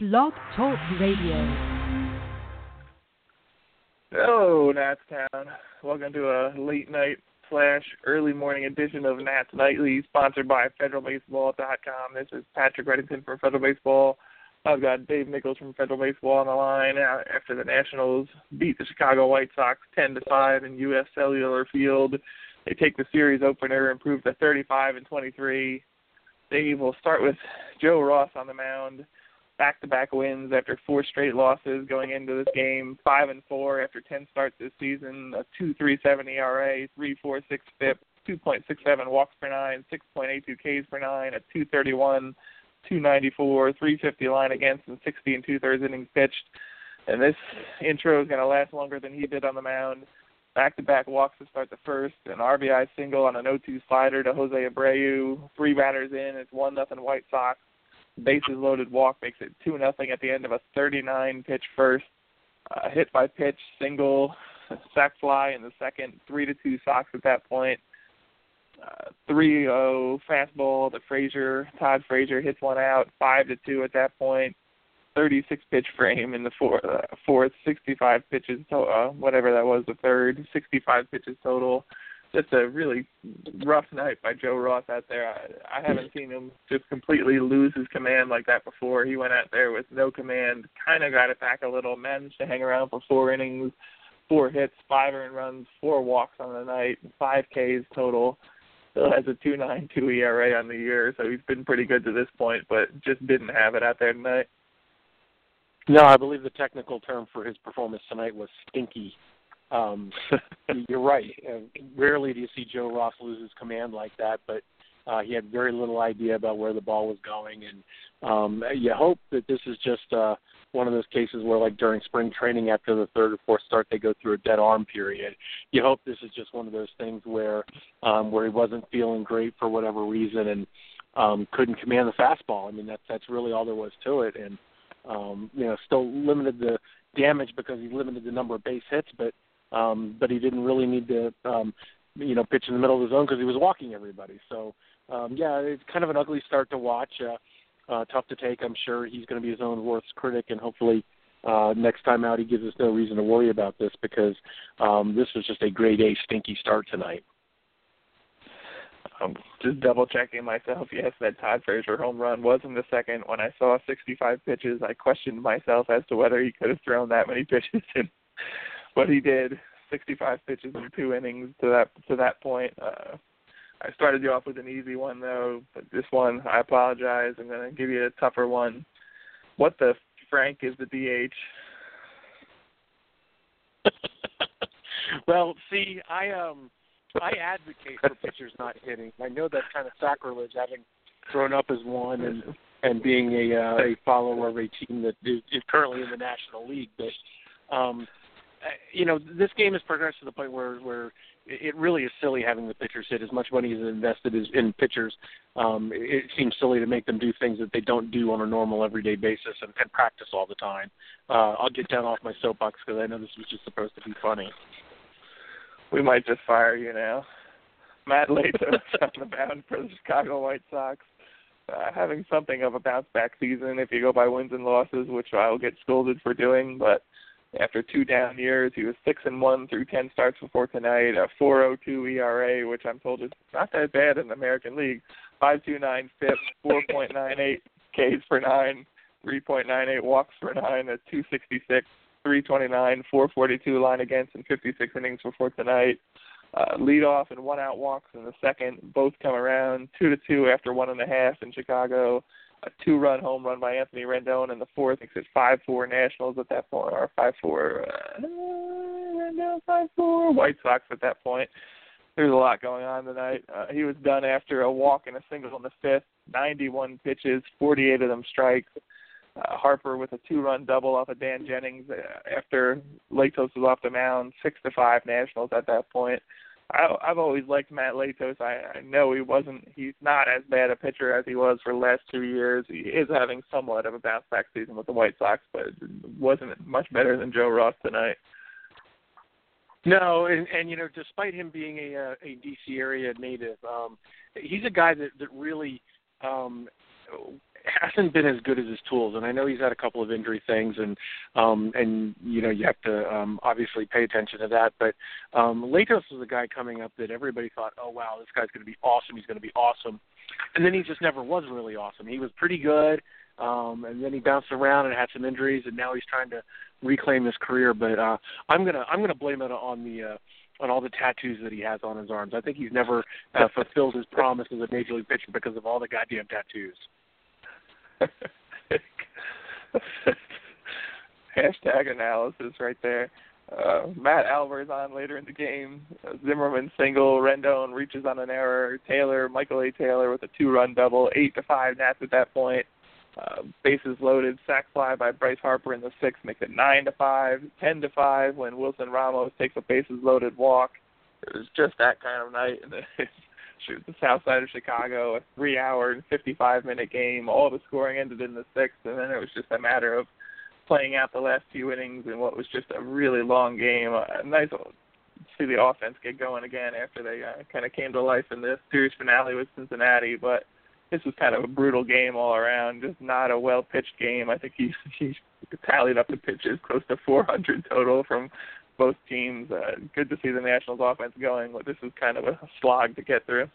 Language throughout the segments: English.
Blog Talk Radio. Hello, Nats Town. Welcome to a late night slash early morning edition of Nats Nightly, sponsored by FederalBaseball.com. This is Patrick Reddington from Federal Baseball. I've got Dave Nichols from Federal Baseball on the line after the Nationals beat the Chicago White Sox 10 to 5 in U.S. Cellular Field. They take the series opener, and improve to 35 and 23. Dave will start with Joe Ross on the mound back-to-back wins after four straight losses going into this game. Five and four after ten starts this season. A two three seven ERA, three four six FIP, two point six seven walks per nine, six point eight two Ks per nine, a two thirty one, two ninety four, three fifty line against, and sixty and two thirds innings pitched. And this intro is going to last longer than he did on the mound. Back-to-back walks to start the first, an RBI single on an 0-2 slider to Jose Abreu. Three batters in, it's one nothing White Sox bases loaded walk makes it two nothing at the end of a 39 pitch first. Uh, hit by pitch single, sac fly in the second, three to two Sox at that point. Uh, 3-0 fastball to Frazier. Todd Frazier hits one out, five to two at that point. 36 pitch frame in the four, uh, fourth, 65 pitches, to, uh, whatever that was, the third, 65 pitches total just a really rough night by Joe Ross out there. I, I haven't seen him just completely lose his command like that before. He went out there with no command, kind of got it back a little, managed to hang around for four innings, four hits, five earned runs, four walks on the night, five Ks total. Still has a 2.92 ERA on the year, so he's been pretty good to this point, but just didn't have it out there tonight. No, I believe the technical term for his performance tonight was stinky. Um, you're right. Uh, rarely do you see Joe Ross lose his command like that, but uh, he had very little idea about where the ball was going, and um, you hope that this is just uh, one of those cases where, like during spring training, after the third or fourth start, they go through a dead arm period. You hope this is just one of those things where um, where he wasn't feeling great for whatever reason and um, couldn't command the fastball. I mean, that's that's really all there was to it, and um, you know, still limited the damage because he limited the number of base hits, but um, but he didn't really need to, um, you know, pitch in the middle of the zone because he was walking everybody. So, um, yeah, it's kind of an ugly start to watch. Uh, uh, tough to take. I'm sure he's going to be his own worst critic, and hopefully uh, next time out he gives us no reason to worry about this because um, this was just a grade A stinky start tonight. I'm just double checking myself. Yes, that Todd Frazier home run was in the second. When I saw 65 pitches, I questioned myself as to whether he could have thrown that many pitches in but he did 65 pitches in two innings to that to that point. Uh, I started you off with an easy one though, but this one I apologize. I'm going to give you a tougher one. What the Frank is the DH? well, see, I um I advocate for pitchers not hitting. I know that's kind of sacrilege having grown up as one and and being a uh, a follower of a team that is, is currently in the National League, but um you know, this game has progressed to the point where where it really is silly having the pitchers hit as much money as invested is in pitchers. Um, it seems silly to make them do things that they don't do on a normal everyday basis and, and practice all the time. Uh, I'll get down off my soapbox because I know this was just supposed to be funny. We might just fire you now. Mat Latos on the mound for the Chicago White Sox. Uh, having something of a bounce back season if you go by wins and losses, which I'll get scolded for doing, but after two down years, he was six and one through ten starts before tonight. A 4.02 ERA, which I'm told is not that bad in the American League. 5.29 FIP, 4.98 Ks per nine, 3.98 walks per nine, a 2.66, 3.29, 4.42 line against in 56 innings before tonight. Uh, lead off and one out walks in the second. Both come around two to two after one and a half in Chicago a two run home run by Anthony Rendon in the fourth. Makes it five four Nationals at that point, or five four uh, Rendon five four White Sox at that point. There's a lot going on tonight. Uh, he was done after a walk and a single in the fifth. 91 pitches, 48 of them strikes. Uh, Harper with a two-run double off of Dan Jennings uh, after Latos was off the mound. Six to five Nationals at that point. I, I've always liked Mat Latos. I, I know he wasn't. He's not as bad a pitcher as he was for the last two years. He is having somewhat of a bounce back season with the White Sox, but wasn't much better than Joe Ross tonight. No, and and you know, despite him being a uh, a DC area native, um, he's a guy that that really um, hasn't been as good as his tools, and I know he's had a couple of injury things, and um, and you know you have to um, obviously pay attention to that. But um, Latos was a guy coming up that everybody thought, oh wow, this guy's going to be awesome. He's going to be awesome, and then he just never was really awesome. He was pretty good, um, and then he bounced around and had some injuries, and now he's trying to reclaim his career. But uh, I'm gonna I'm gonna blame it on the uh, on all the tattoos that he has on his arms. I think he's never uh, fulfilled his promise as a major league pitcher because of all the goddamn tattoos. Hashtag analysis right there. Uh, Matt Albers on later in the game. Uh, Zimmerman single. Rendon reaches on an error. Taylor, Michael A. Taylor with a two-run double. Eight to five Nats at that point. Uh, bases loaded, sac fly by Bryce Harper in the sixth makes it nine to five, ten to five when Wilson Ramos takes a bases loaded walk. It was just that kind of night. And shoot, the south side of Chicago, a three hour and fifty five minute game. All the scoring ended in the sixth, and then it was just a matter of playing out the last few innings in what was just a really long game. Uh, nice to see the offense get going again after they uh, kind of came to life in the series finale with Cincinnati, but this was kind of a brutal game all around. Just not a well pitched game. I think he he tallied up the pitches close to 400 total from both teams. Uh, good to see the Nationals offense going, but this was kind of a slog to get through.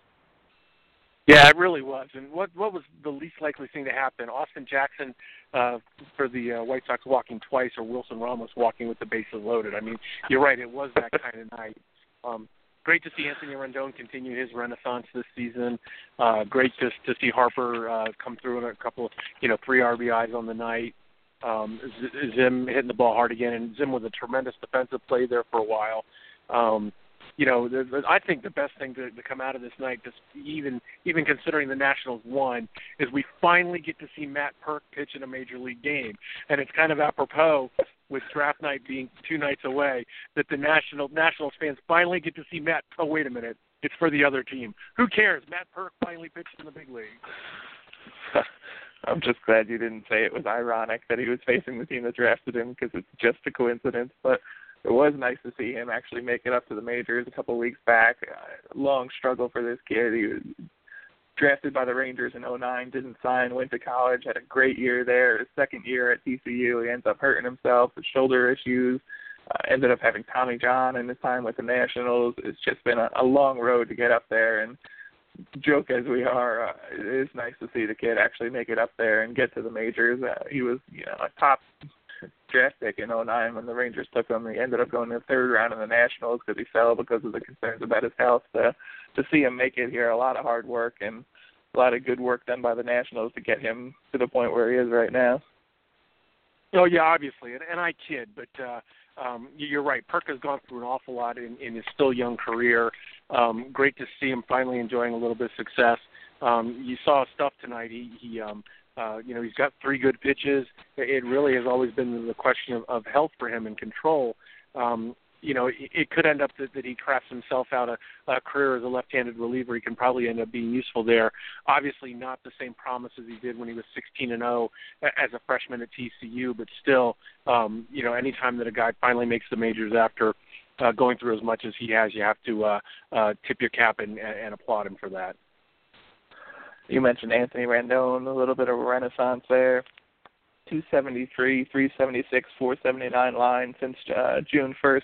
Yeah, it really was. And what what was the least likely thing to happen? Austin Jackson uh, for the uh, White Sox walking twice, or Wilson Ramos walking with the bases loaded. I mean, you're right. It was that kind of night. Um, great to see Anthony Rendon continue his renaissance this season. Uh, great to to see Harper uh, come through in a couple of you know three RBIs on the night. Um, Zim hitting the ball hard again, and Zim was a tremendous defensive play there for a while. Um, you know, I think the best thing to, to come out of this night, just even even considering the Nationals won, is we finally get to see Matt Purke pitch in a major league game, and it's kind of apropos with draft night being two nights away that the national Nationals fans finally get to see Matt. Oh, wait a minute, it's for the other team. Who cares? Matt Purke finally pitched in the big league. I'm just glad you didn't say it was ironic that he was facing the team that drafted him because it's just a coincidence. But it was nice to see him actually make it up to the majors a couple weeks back. Uh, long struggle for this kid. He was drafted by the Rangers in '09, didn't sign, went to college, had a great year there. His second year at TCU, he ends up hurting himself with shoulder issues. Uh, ended up having Tommy John in his time with the Nationals. It's just been a, a long road to get up there, and joke as we are, uh, it is nice to see the kid actually make it up there and get to the majors. Uh, he was, you know, a top draft pick in '09 when the Rangers took him. He ended up going to the third round in the Nationals because he fell because of the concerns about his health. To to see him make it here, a lot of hard work and a lot of good work done by the Nationals to get him to the point where he is right now. Oh yeah, obviously, and, and I kid, but uh, um, you're right. Purke has gone through an awful lot in, in his still young career. Um, great to see him finally enjoying a little bit of success. Um, you saw stuff tonight. He, he um, uh, you know, he's got three good pitches. It really has always been the question of, of health for him and control. Um, you know, it, it could end up that, that he crafts himself out a, a career as a left-handed reliever. He can probably end up being useful there. Obviously, not the same promise as he did when he was 16 and 0 as a freshman at TCU, but still, um, you know, anytime that a guy finally makes the majors after uh, going through as much as he has, you have to uh, uh, tip your cap and, and applaud him for that you mentioned Anthony Rendon, a little bit of a renaissance there. 273, 376, 479 line since uh, June 1st.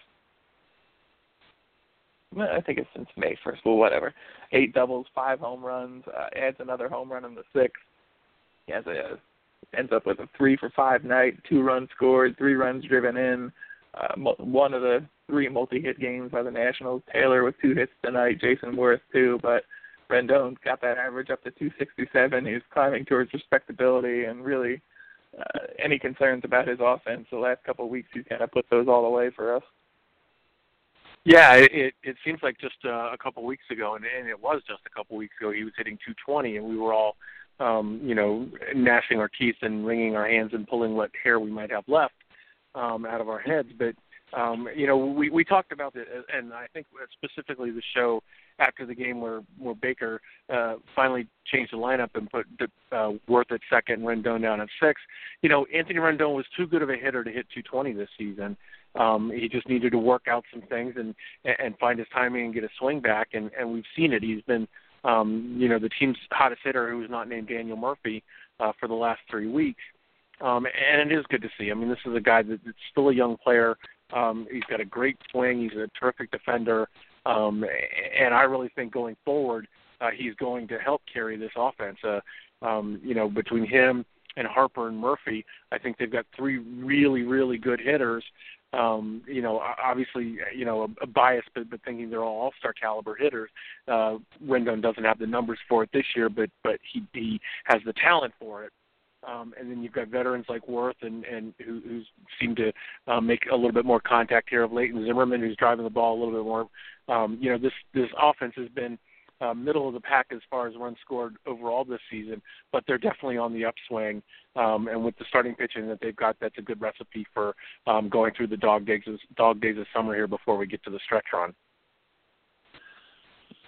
I think it's since May 1st, well, whatever. Eight doubles, five home runs, uh, adds another home run in the sixth. He has a ends up with a three for five night, two runs scored, three runs driven in. Uh, one of the three multi-hit games by the Nationals. Taylor with two hits tonight, Jayson Werth two, but Rendon got that average up to 267. He's climbing towards respectability, and really, uh, any concerns about his offense the last couple of weeks, he's kind of put those all away for us. Yeah, it it seems like just uh, a couple weeks ago, and, and it was just a couple weeks ago. He was hitting 220, and we were all, um, you know, gnashing our teeth and wringing our hands and pulling what hair we might have left um, out of our heads. But um, you know, we we talked about it, and I think specifically the show after the game where where Baker uh, finally changed the lineup and put uh, Werth at second, Rendon down at six. You know, Anthony Rendon was too good of a hitter to hit 220 this season. Um, he just needed to work out some things and and find his timing and get a swing back, and and we've seen it. He's been um, you know, the team's hottest hitter, who's not named Daniel Murphy, uh, for the last three weeks. Um, and it is good to see. I mean, this is a guy that, that's still a young player. Um, he's got a great swing. He's a terrific defender. Um, and I really think going forward, uh, he's going to help carry this offense. Uh, um, you know, between him and Harper and Murphy, I think they've got three really, really good hitters. Um, you know, obviously, you know, a, a bias, but, but thinking they're all all-star caliber hitters. Uh, Rendon doesn't have the numbers for it this year, but but he he has the talent for it. Um, and then you've got veterans like Werth and and who who seem to uh, make a little bit more contact here of late, and Zimmerman who's driving the ball a little bit more. Um, you know, this this offense has been uh, middle of the pack as far as runs scored overall this season, but they're definitely on the upswing. Um, and with the starting pitching that they've got, that's a good recipe for um, going through the dog days of, dog days of summer here before we get to the stretch run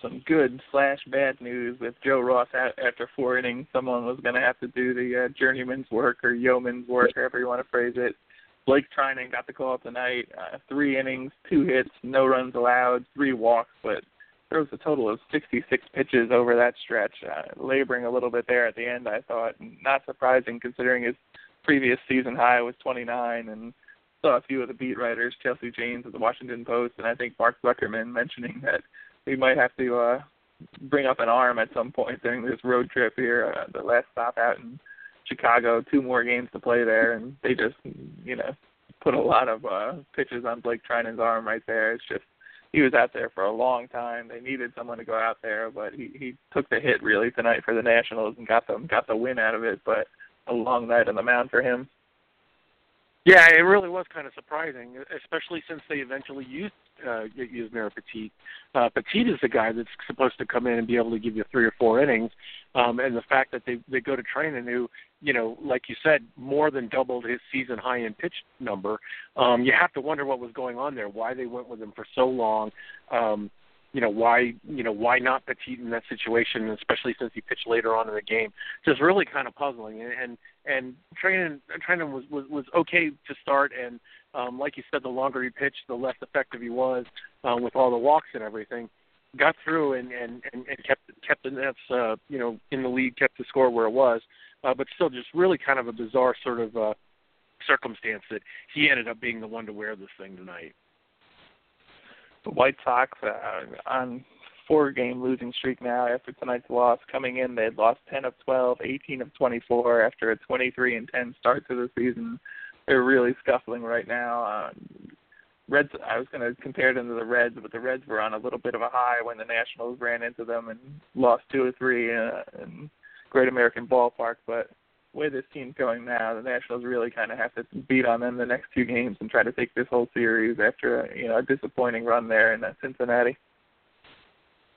some good slash bad news with Joe Ross after four innings. Someone was going to have to do the uh, journeyman's work or yeoman's work, however you want to phrase it. Blake Treinen got the call tonight. Uh, three innings, two hits, no runs allowed, three walks, but there was a total of 66 pitches over that stretch, uh, laboring a little bit there at the end. I thought not surprising considering his previous season high was 29, and saw a few of the beat writers, Chelsea Janes of the Washington Post, and I think Mark Zuckerman mentioning that we might have to uh, bring up an arm at some point during this road trip here. Uh, the last stop out in Chicago, two more games to play there, and they just, you know, put a lot of uh, pitches on Blake Treinen's arm right there. It's just he was out there for a long time. They needed someone to go out there, but he he took the hit really tonight for the Nationals and got them got the win out of it. But a long night on the mound for him. Yeah, it really was kind of surprising, especially since they eventually used uh, Yusmeiro Petit. Uh, Petit is the guy that's supposed to come in and be able to give you three or four innings, um, and the fact that they they go to Treinen, who you know, like you said, more than doubled his season high in pitch number. Um, you have to wonder what was going on there, why they went with him for so long. Um, you know why you know why not Petit in that situation, especially since he pitched later on in the game. Just really kind of puzzling. And and, and Treinen Treinen was, was was okay to start, and um, like you said, the longer he pitched, the less effective he was um, with all the walks and everything. Got through and and and, and kept kept the Nats uh, you know in the lead, kept the score where it was, uh, but still just really kind of a bizarre sort of uh, circumstance that he ended up being the one to wear this thing tonight the White Sox uh, on four game losing streak now after tonight's loss. Coming in, they had lost 10 of 12, 18 of 24 after a 23 and 10 start to the season. They're really scuffling right now. Uh, Reds. I was going to compare them to the Reds, but the Reds were on a little bit of a high when the Nationals ran into them and lost two or three uh, in Great American Ballpark. But way this team's going now, the Nationals really kind of have to beat on them the next two games and try to take this whole series after a, you know a disappointing run there in Cincinnati.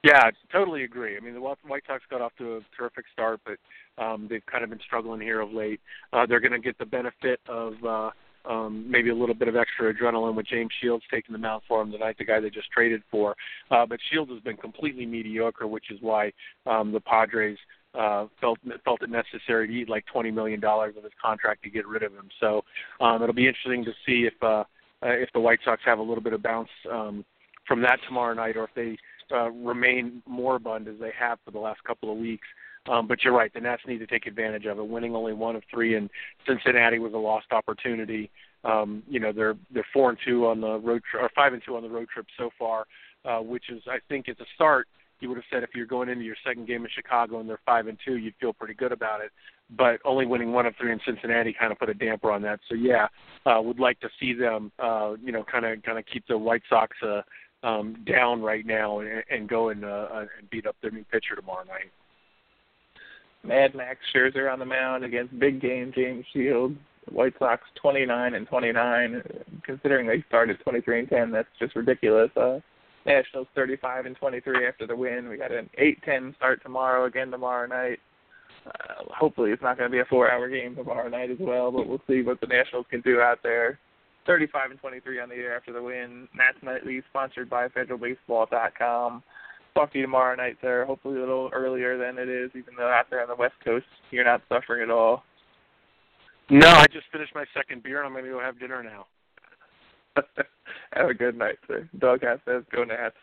Yeah, totally agree. I mean, the White Sox got off to a terrific start, but um, they've kind of been struggling here of late. Uh, they're going to get the benefit of uh, um, maybe a little bit of extra adrenaline with James Shields taking the mound for him tonight, the guy they just traded for. Uh, but Shields has been completely mediocre, which is why um, the Padres uh, felt felt it necessary to eat like twenty million dollars of his contract to get rid of him. So um, it'll be interesting to see if uh, uh, if the White Sox have a little bit of bounce um, from that tomorrow night, or if they uh, remain moribund as they have for the last couple of weeks. Um, but you're right, the Nats need to take advantage of it. Winning only one of three in Cincinnati was a lost opportunity. Um, you know they're they're four and two on the road tri- or five and two on the road trip so far, uh, which is I think is a start you would have said if you're going into your second game in Chicago and they're five and two, you'd feel pretty good about it. But only winning one of three in Cincinnati kind of put a damper on that. So yeah, uh, would like to see them, uh, you know, kind of kind of keep the White Sox uh, um, down right now and, and go and, uh, and beat up their new pitcher tomorrow night. Mad Max Scherzer on the mound against big game James Shields. White Sox 29 and 29. Considering they started 23 and 10, that's just ridiculous. Uh, Nationals 35 and 23 after the win. We got an 8-10 start tomorrow again tomorrow night. Uh, hopefully it's not going to be a four-hour game tomorrow night as well, but we'll see what the Nationals can do out there. 35 and 23 on the year after the win. Nats Nightly sponsored by FederalBaseball.com. Talk to you tomorrow night, sir. Hopefully a little earlier than it is, even though out there on the West Coast you're not suffering at all. No, I just finished my second beer and I'm going to go have dinner now. Have a good night, sir. Doghouse says go Nats.